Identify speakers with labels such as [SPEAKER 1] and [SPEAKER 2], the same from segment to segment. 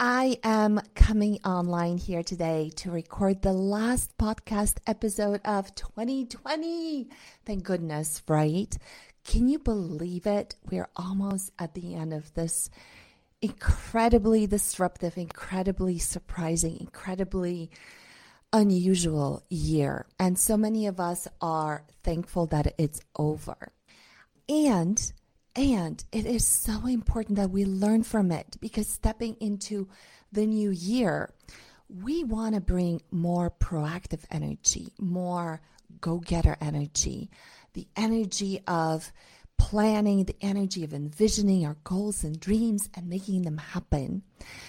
[SPEAKER 1] I am coming online here today to record the last podcast episode of 2020. Thank goodness, right? Can you believe it? We're almost at the end of this incredibly disruptive, incredibly surprising, incredibly unusual year. And so many of us are thankful that it's over. And and it is so important that we learn from it because stepping into the new year, we want to bring more proactive energy, more go getter energy, the energy of planning, the energy of envisioning our goals and dreams and making them happen.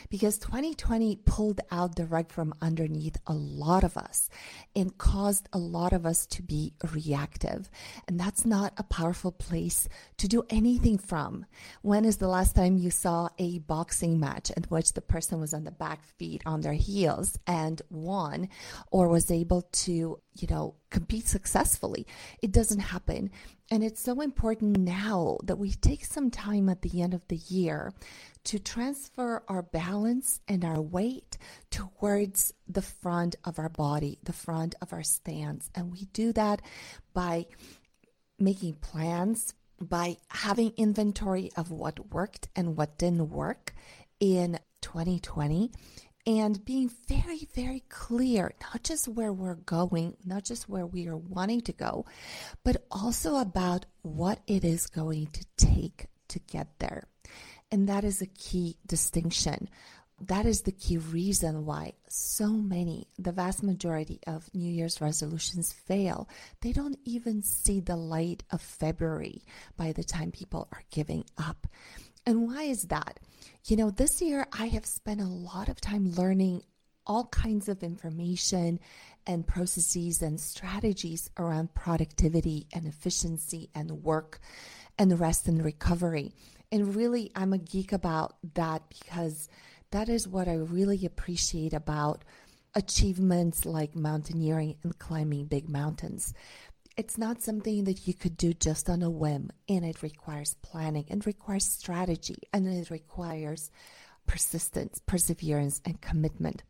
[SPEAKER 1] Because 2020 pulled out the rug from underneath a lot of us and caused a lot of us to be reactive. And that's not a powerful place to do anything from. When is the last time you saw a boxing match in which the person was on the back feet on their heels and won or was able to, you know, compete successfully? It doesn't happen. And it's so important now that we take some time at the end of the year to transfer our balance and our weight towards the front of our body, the front of our stance. And we do that by making plans, by having inventory of what worked and what didn't work in 2020 and being very, very clear, not just where we're going, not just where we are wanting to go, but also about what it is going to take to get there. And that is a key distinction. That is the key reason why so many, the vast majority of New Year's resolutions fail. They don't even see the light of February by the time people are giving up. And why is that? You know, this year I have spent a lot of time learning all kinds of information and processes and strategies around productivity and efficiency and work and rest and recovery. And really, I'm a geek about that because that is what I really appreciate about achievements like mountaineering and climbing big mountains it's not something that you could do just on a whim, and it requires planning, and requires strategy, and it requires persistence, perseverance, and commitment.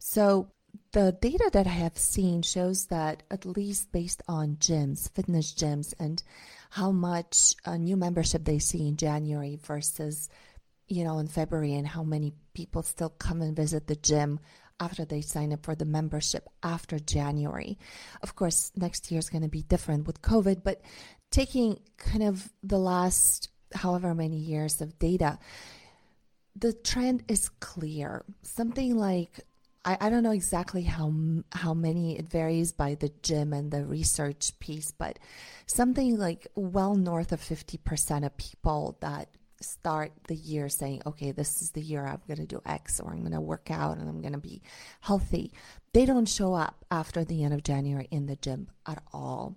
[SPEAKER 1] So, the data that I have seen shows that, at least based on gyms, fitness gyms, and how much new membership they see in January versus, you know, in February, and how many people still come and visit the gym after they sign up for the membership after January. Of course, next year is going to be different with COVID, but taking kind of the last however many years of data, the trend is clear. Something like I, I don't know exactly how how many it varies by the gym and the research piece, but something like well north of fifty percent of people that start the year saying, okay, this is the year I'm going to do X or I'm going to work out and I'm going to be healthy, they don't show up after the end of January in the gym at all.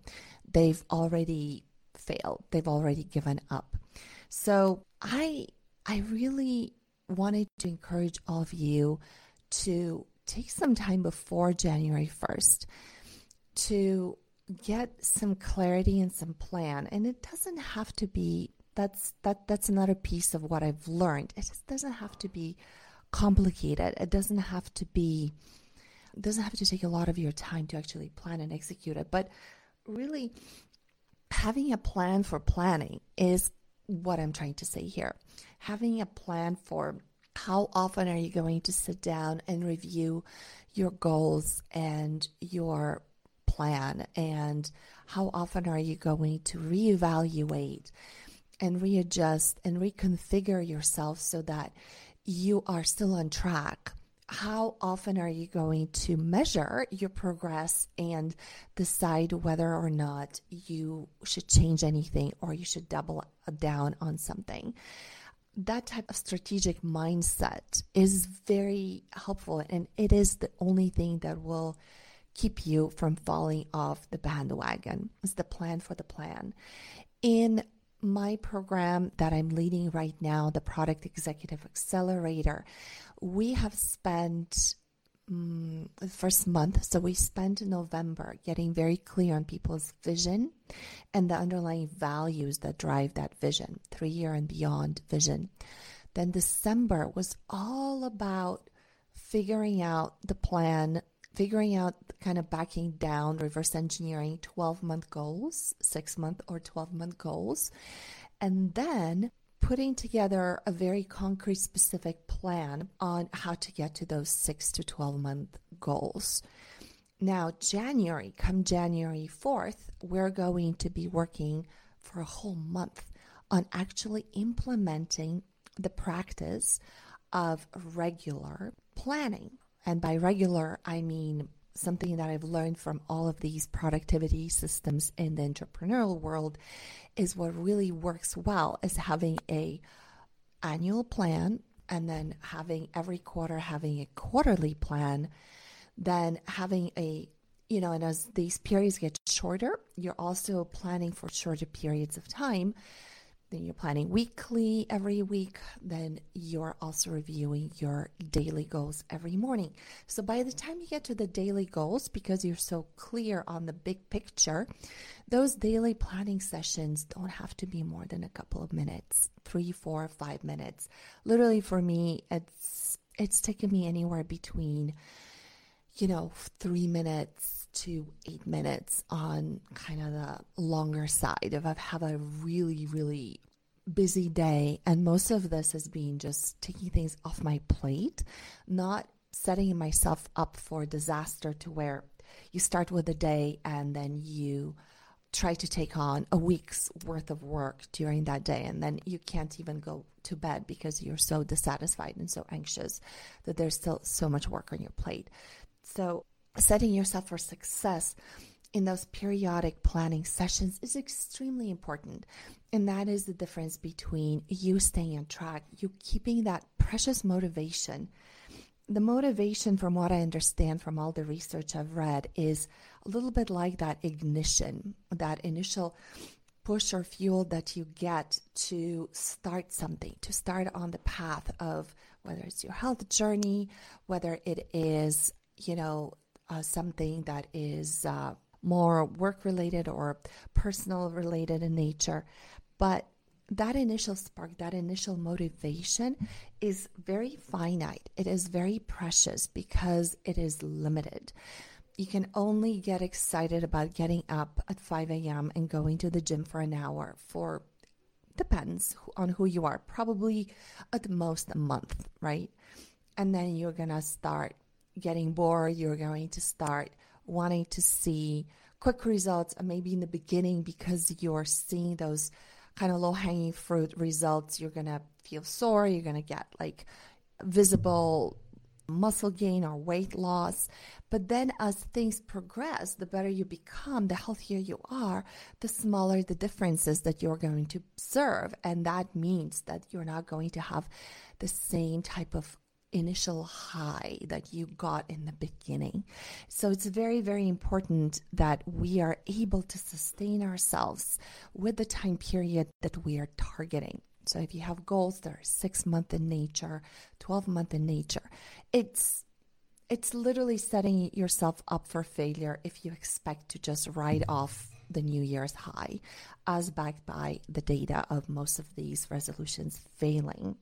[SPEAKER 1] They've already failed. They've already given up. So I I really wanted to encourage all of you to take some time before January 1st to get some clarity and some plan. And it doesn't have to be that's that that's another piece of what I've learned. It just doesn't have to be complicated. It doesn't have to be it doesn't have to take a lot of your time to actually plan and execute it. But really having a plan for planning is what I'm trying to say here. Having a plan for how often are you going to sit down and review your goals and your plan and how often are you going to reevaluate and readjust and reconfigure yourself so that you are still on track. How often are you going to measure your progress and decide whether or not you should change anything or you should double down on something? That type of strategic mindset is very helpful, and it is the only thing that will keep you from falling off the bandwagon. It's the plan for the plan. In my program that I'm leading right now, the Product Executive Accelerator, we have spent the first month, so we spent November getting very clear on people's vision and the underlying values that drive that vision, three year and beyond vision. Then December was all about figuring out the plan, figuring out kind of backing down, reverse engineering 12 month goals, six month or 12 month goals, and then putting together a very concrete, specific plan on how to get to those six to 12 month goals. Now, January, come January 4th, we're going to be working for a whole month on actually implementing the practice of regular planning. And by regular, I mean something that I've learned from all of these productivity systems in the entrepreneurial world is what really works well is having a annual plan and then having every quarter having a quarterly plan then having a you know and as these periods get shorter you're also planning for shorter periods of time then you're planning weekly every week. Then you're also reviewing your daily goals every morning. So by the time you get to the daily goals because you're so clear on the big picture those daily planning sessions don't have to be more than a couple of minutes three four five minutes. Literally for me it's it's taken me anywhere between you know three minutes to eight minutes on kind of the longer side if I have had a really, really busy day. And most of this has been just taking things off my plate, not setting myself up for disaster to where you start with a day and then you try to take on a week's worth of work during that day and then you can't even go to bed because you're so dissatisfied and so anxious that there's still so much work on your plate. So setting yourself for success in those periodic planning sessions is extremely important. And that is the difference between you staying on track, you keeping that precious motivation. The motivation, from what I understand from all the research I've read, is a little bit like that ignition, that initial push or fuel that you get to start something, to start on the path of whether it's your health journey, whether it is, you know, uh, something that is uh, more work related or personal related in nature. But that initial spark, that initial motivation is very finite. It is very precious because it is limited. You can only get excited about getting up at 5 a.m. and going to the gym for an hour for depends on who you are, probably at most a month, right? And then you're to start getting bored. You're going to start wanting to see quick results, maybe in the beginning because you're seeing those kind of low hanging fruit results, you're going to feel sore, you're going to get like visible muscle gain or weight loss. But then as things progress, the better you become, the healthier you are, the smaller the differences that you're going to observe. And that means that you're not going to have the same type of initial high that you got in the beginning. So it's very, very important that we are able to sustain ourselves with the time period that we are targeting. So if you have goals that are six month in nature, 12 month in nature, it's it's literally setting yourself up for failure if you expect to just ride off the New Year's high, as backed by the data of most of these resolutions failing.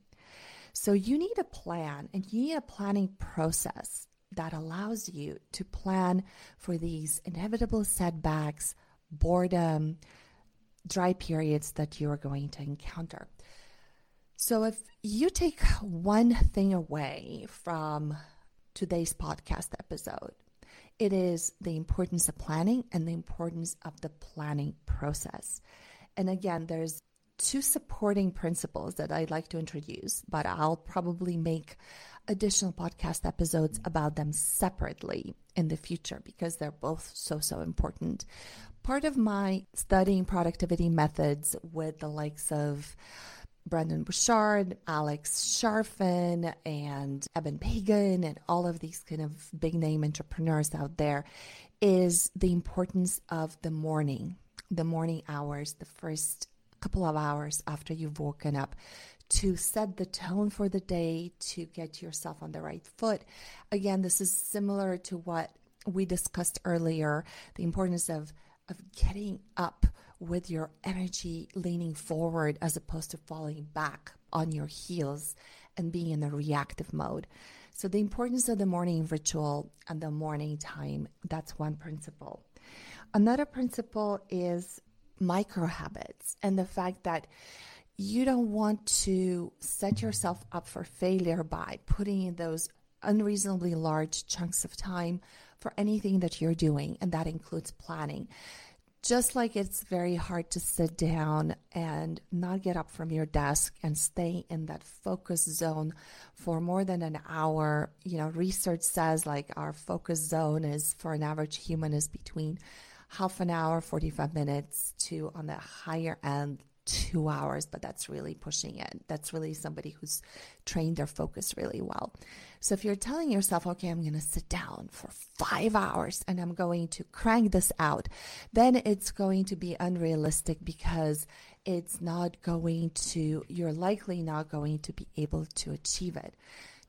[SPEAKER 1] So you need a plan and you need a planning process that allows you to plan for these inevitable setbacks, boredom, dry periods that you are going to encounter. So if you take one thing away from today's podcast episode, it is the importance of planning and the importance of the planning process. And again, there's two supporting principles that I'd like to introduce, but I'll probably make additional podcast episodes about them separately in the future because they're both so, so important. Part of my studying productivity methods with the likes of Brendon Burchard, Alex Charfen, and Eben Pagan, and all of these kind of big name entrepreneurs out there is the importance of the morning, the morning hours, the first couple of hours after you've woken up to set the tone for the day, to get yourself on the right foot. Again, this is similar to what we discussed earlier the importance of, of getting up with your energy leaning forward as opposed to falling back on your heels and being in a reactive mode. So, the importance of the morning ritual and the morning time that's one principle. Another principle is micro habits and the fact that you don't want to set yourself up for failure by putting in those unreasonably large chunks of time for anything that you're doing, and that includes planning. Just like it's very hard to sit down and not get up from your desk and stay in that focus zone for more than an hour. You know, research says like our focus zone is for an average human is between half an hour, 45 minutes to on the higher end, two hours, but that's really pushing it. That's really somebody who's trained their focus really well. So if you're telling yourself, okay, I'm going to sit down for five hours and I'm going to crank this out, then it's going to be unrealistic because it's not going to, you're likely not going to be able to achieve it.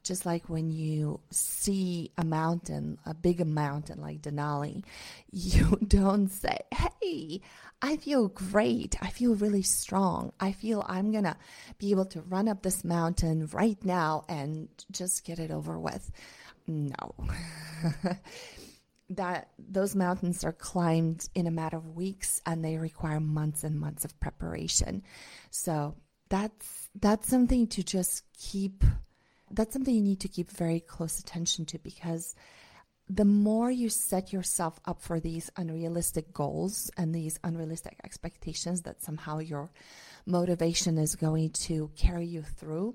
[SPEAKER 1] Just like when you see a mountain, a big mountain like Denali, you don't say, Hey, I feel great. I feel really strong. I feel I'm going to be able to run up this mountain right now and just get it over with. No. that those mountains are climbed in a matter of weeks and they require months and months of preparation. So that's that's something to just keep that's something you need to keep very close attention to because the more you set yourself up for these unrealistic goals and these unrealistic expectations that somehow your motivation is going to carry you through,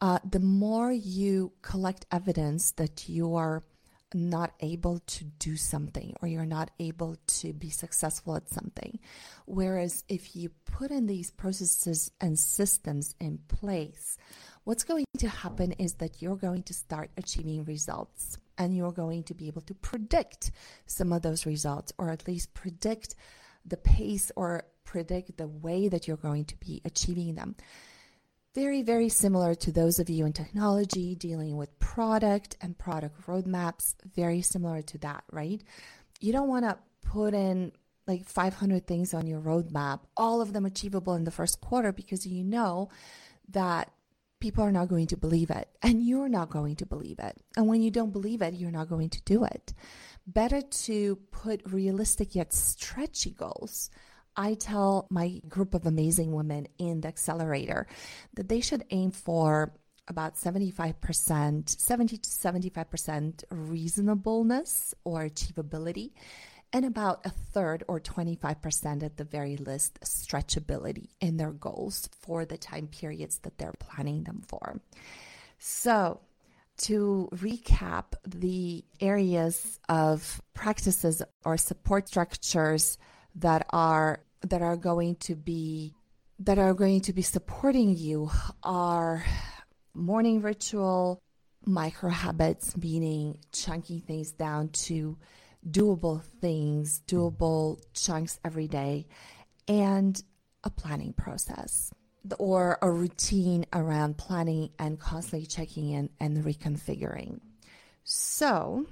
[SPEAKER 1] uh, the more you collect evidence that you are not able to do something or you're not able to be successful at something. Whereas if you put in these processes and systems in place, what's going to happen is that you're going to start achieving results and you're going to be able to predict some of those results or at least predict the pace or predict the way that you're going to be achieving them. Very, very similar to those of you in technology dealing with product and product roadmaps, very similar to that, right? You don't want to put in like 500 things on your roadmap, all of them achievable in the first quarter because you know that people are not going to believe it and you're not going to believe it. And when you don't believe it, you're not going to do it. Better to put realistic yet stretchy goals. I tell my group of amazing women in the accelerator that they should aim for about 75%, 70 to 75% reasonableness or achievability and about a third or 25% at the very least stretchability in their goals for the time periods that they're planning them for. So, to recap the areas of practices or support structures that are that are going to be that are going to be supporting you are morning ritual micro habits meaning chunking things down to doable things, doable chunks every day, and a planning process or a routine around planning and constantly checking in and reconfiguring. So,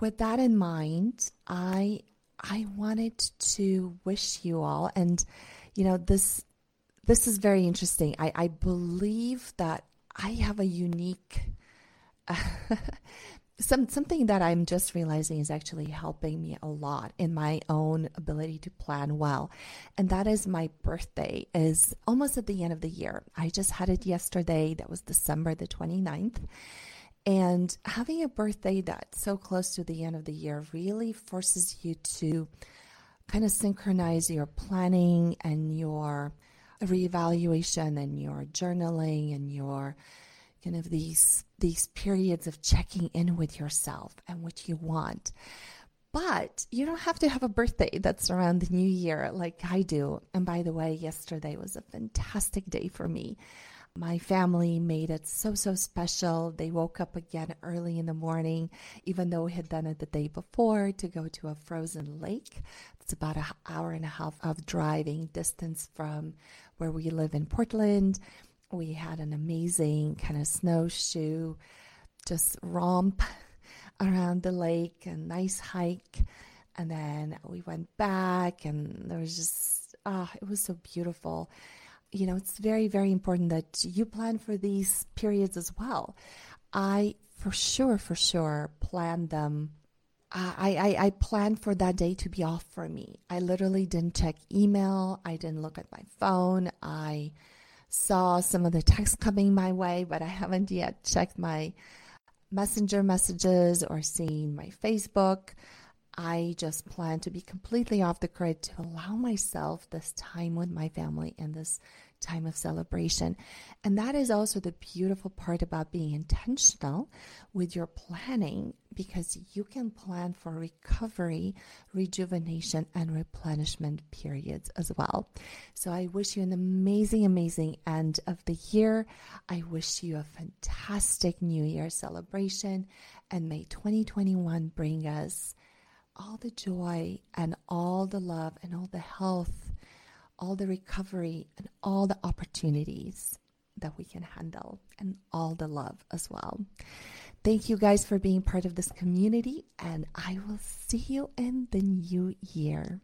[SPEAKER 1] with that in mind, I I wanted to wish you all and you know this this is very interesting. I, I believe that I have a unique some something that I'm just realizing is actually helping me a lot in my own ability to plan well. And that is my birthday is almost at the end of the year. I just had it yesterday. That was December the 29th. And having a birthday that's so close to the end of the year really forces you to kind of synchronize your planning and your reevaluation and your journaling and your kind of these these periods of checking in with yourself and what you want. But you don't have to have a birthday that's around the new year like I do. And by the way, yesterday was a fantastic day for me. My family made it so, so special. They woke up again early in the morning, even though we had done it the day before, to go to a frozen lake. It's about an hour and a half of driving distance from where we live in Portland we had an amazing kind of snowshoe, just romp around the lake, a nice hike. And then we went back, and there was just ah, it was so beautiful. You know, it's very, very important that you plan for these periods as well. I, for sure, for sure, plan them. I, I, I planned for that day to be off for me. I literally didn't check email. I didn't look at my phone. I saw some of the texts coming my way, but I haven't yet checked my messenger messages or seen my Facebook. I just plan to be completely off the grid to allow myself this time with my family and this time of celebration. And that is also the beautiful part about being intentional with your planning because you can plan for recovery, rejuvenation, and replenishment periods as well. So I wish you an amazing, amazing end of the year. I wish you a fantastic New Year celebration. And may 2021 bring us all the joy and all the love and all the health, all the recovery and all the opportunities that we can handle and all the love as well. Thank you guys for being part of this community, and I will see you in the new year.